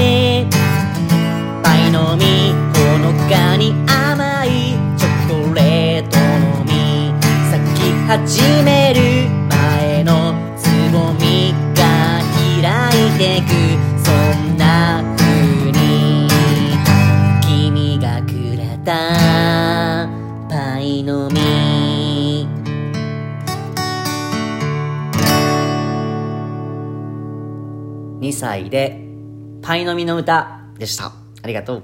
ね。パイの実ほのかに甘いチョコレートの実咲き始める。前のつぼみが開いてくそんな風に。君がくれたパイの実。2歳でパイの実の歌でした。ありがとう。